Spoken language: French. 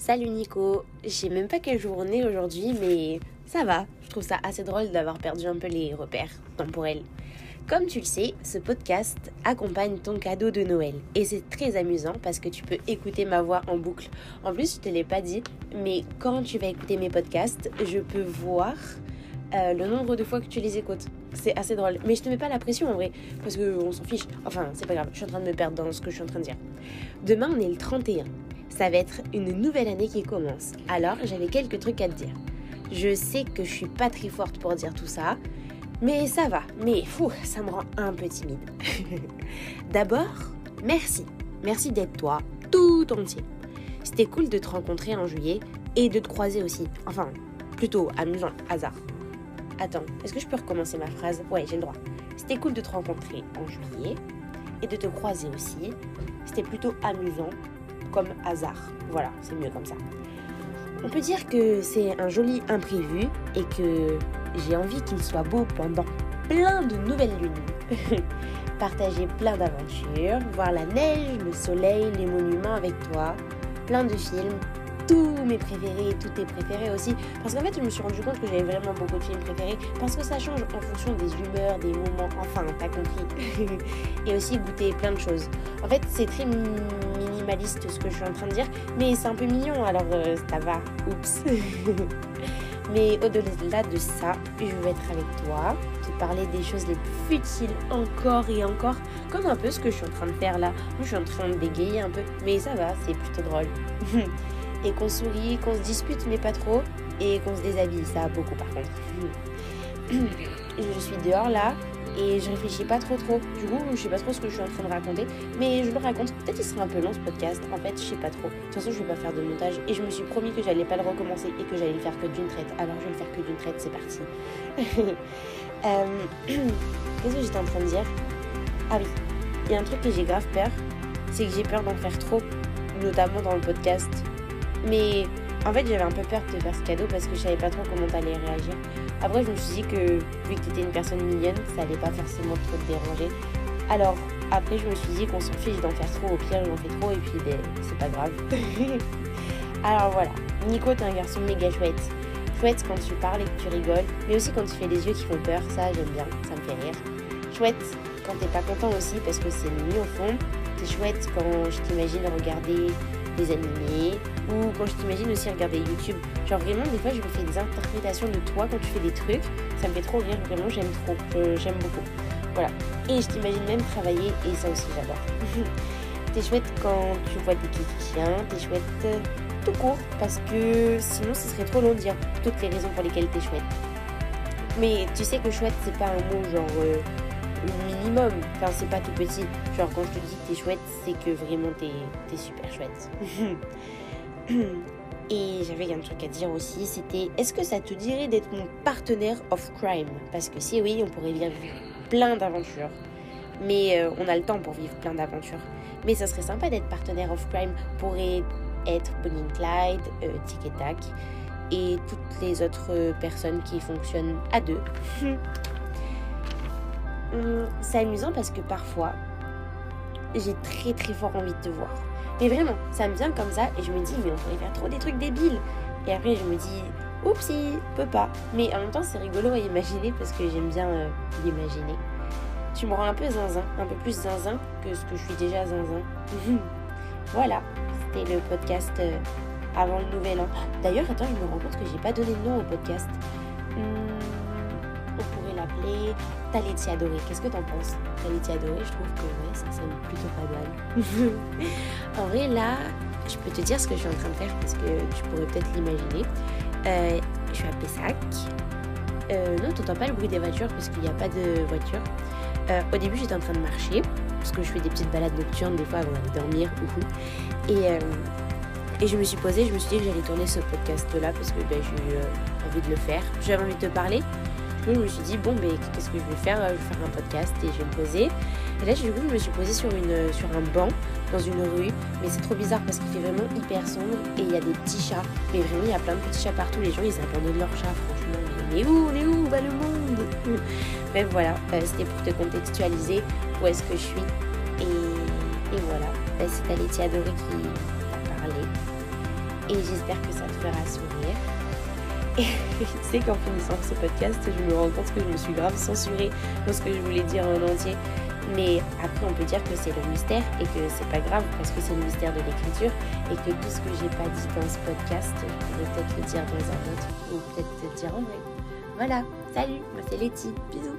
Salut Nico, je sais même pas quel jour on est aujourd'hui, mais ça va. Je trouve ça assez drôle d'avoir perdu un peu les repères temporels. Comme tu le sais, ce podcast accompagne ton cadeau de Noël. Et c'est très amusant parce que tu peux écouter ma voix en boucle. En plus, je te l'ai pas dit, mais quand tu vas écouter mes podcasts, je peux voir euh, le nombre de fois que tu les écoutes. C'est assez drôle. Mais je te mets pas la pression en vrai, parce qu'on s'en fiche. Enfin, c'est pas grave, je suis en train de me perdre dans ce que je suis en train de dire. Demain, on est le 31 ça va être une nouvelle année qui commence. Alors j'avais quelques trucs à te dire. Je sais que je suis pas très forte pour dire tout ça, mais ça va. Mais fou, ça me rend un peu timide. D'abord, merci. Merci d'être toi, tout entier. C'était cool de te rencontrer en juillet et de te croiser aussi. Enfin, plutôt amusant, hasard. Attends, est-ce que je peux recommencer ma phrase? Ouais, j'ai le droit. C'était cool de te rencontrer en juillet et de te croiser aussi. C'était plutôt amusant comme hasard. Voilà, c'est mieux comme ça. On peut dire que c'est un joli imprévu et que j'ai envie qu'il soit beau pendant plein de nouvelles lunes. Partager plein d'aventures, voir la neige, le soleil, les monuments avec toi, plein de films, tous mes préférés, tous tes préférés aussi. Parce qu'en fait, je me suis rendu compte que j'avais vraiment beaucoup de films préférés. Parce que ça change en fonction des humeurs, des moments. Enfin, t'as compris. et aussi goûter plein de choses. En fait, c'est très minimaliste ce que je suis en train de dire. Mais c'est un peu mignon, alors euh, ça va. Oups. mais au-delà de ça, je vais être avec toi, te parler des choses les plus futiles encore et encore, comme un peu ce que je suis en train de faire là. Je suis en train de bégayer un peu, mais ça va, c'est plutôt drôle. et qu'on sourit, qu'on se dispute mais pas trop et qu'on se déshabille, ça beaucoup par contre. je suis dehors là et je réfléchis pas trop trop. Du coup, je sais pas trop ce que je suis en train de raconter, mais je le raconte. Peut-être qu'il sera un peu long ce podcast. En fait, je sais pas trop. De toute façon, je vais pas faire de montage et je me suis promis que j'allais pas le recommencer et que j'allais le faire que d'une traite. Alors, je vais le faire que d'une traite. C'est parti. Euh, qu'est-ce que j'étais en train de dire? Ah oui, il y a un truc que j'ai grave peur, c'est que j'ai peur d'en faire trop, notamment dans le podcast mais en fait, j'avais un peu peur de te faire ce cadeau parce que je savais pas trop comment t'allais réagir. Après, je me suis dit que vu que t'étais une personne mignonne, ça allait pas forcément trop te déranger. Alors, après, je me suis dit qu'on s'en fiche d'en faire trop. Au pire, j'en fais trop et puis ben, c'est pas grave. Alors voilà, Nico, t'es un garçon méga chouette. Chouette quand tu parles et que tu rigoles, mais aussi quand tu fais des yeux qui font peur, ça j'aime bien, ça me fait rire. Chouette quand t'es pas content aussi parce que c'est mignon au fond. C'est chouette quand je t'imagine regarder des animés ou quand je t'imagine aussi regarder YouTube. Genre vraiment des fois je me fais des interprétations de toi quand tu fais des trucs, ça me fait trop rire, vraiment j'aime trop, j'aime beaucoup. Voilà. Et je t'imagine même travailler et ça aussi j'adore. t'es chouette quand tu vois des chiens, t'es chouette euh, tout court parce que sinon ce serait trop long de dire toutes les raisons pour lesquelles t'es chouette. Mais tu sais que chouette c'est pas un mot genre euh, minimum. Enfin, c'est pas tout petit. Genre, quand je te dis que t'es chouette, c'est que vraiment t'es es super chouette. Et j'avais un truc à dire aussi, c'était est-ce que ça te dirait d'être mon partenaire of crime? Parce que si oui, on pourrait vivre plein d'aventures. Mais euh, on a le temps pour vivre plein d'aventures. Mais ça serait sympa d'être partenaire of crime pourrait être Bonnie Clyde, euh, Tic et Tac et toutes les autres personnes qui fonctionnent à deux. Hum, c'est amusant parce que parfois, j'ai très très fort envie de te voir. Mais vraiment, ça me vient comme ça et je me dis, mais on pourrait faire trop des trucs débiles. Et après, je me dis, oupsie, peut pas. Mais en même temps, c'est rigolo à imaginer parce que j'aime bien euh, l'imaginer. Tu me rends un peu zinzin, un peu plus zinzin que ce que je suis déjà zinzin. voilà, c'était le podcast euh, avant le nouvel an. D'ailleurs, attends, je me rends compte que j'ai pas donné de nom au podcast. Hum, l'appeler Ta laitier adorée. Qu'est-ce que t'en penses Ta laitier je trouve que ouais, ça sonne plutôt pas mal. en vrai, là, je peux te dire ce que je suis en train de faire parce que tu pourrais peut-être l'imaginer. Euh, je suis à Pessac. Euh, non, t'entends pas le bruit des voitures parce qu'il n'y a pas de voiture. Euh, au début, j'étais en train de marcher parce que je fais des petites balades nocturnes des fois avant d'aller dormir. Et, euh, et je me suis posée, je me suis dit que j'allais tourner ce podcast-là parce que ben, j'ai eu envie de le faire. J'avais envie de te parler je me suis dit, bon, mais qu'est-ce que je vais faire Je vais faire un podcast et je vais me poser. Et là, du coup, je me suis posée sur, une, sur un banc dans une rue. Mais c'est trop bizarre parce qu'il fait vraiment hyper sombre et il y a des petits chats. Mais vraiment, il y a plein de petits chats partout. Les gens, ils abandonnent leurs chats, franchement. Mais où, on est où? Va le monde Mais voilà, euh, c'était pour te contextualiser où est-ce que je suis. Et, et voilà, bah, c'est ta Laetitia adorée qui t'a parlé. Et j'espère que ça te fera sourire. Et tu sais qu'en finissant ce podcast, je me rends compte que je me suis grave censurée dans ce que je voulais dire en entier. Mais après, on peut dire que c'est le mystère et que c'est pas grave parce que c'est le mystère de l'écriture et que tout ce que j'ai pas dit dans ce podcast, je pourrais peut-être le dire dans un autre ou peut-être te dire en vrai. Voilà, salut, moi c'est Letty, bisous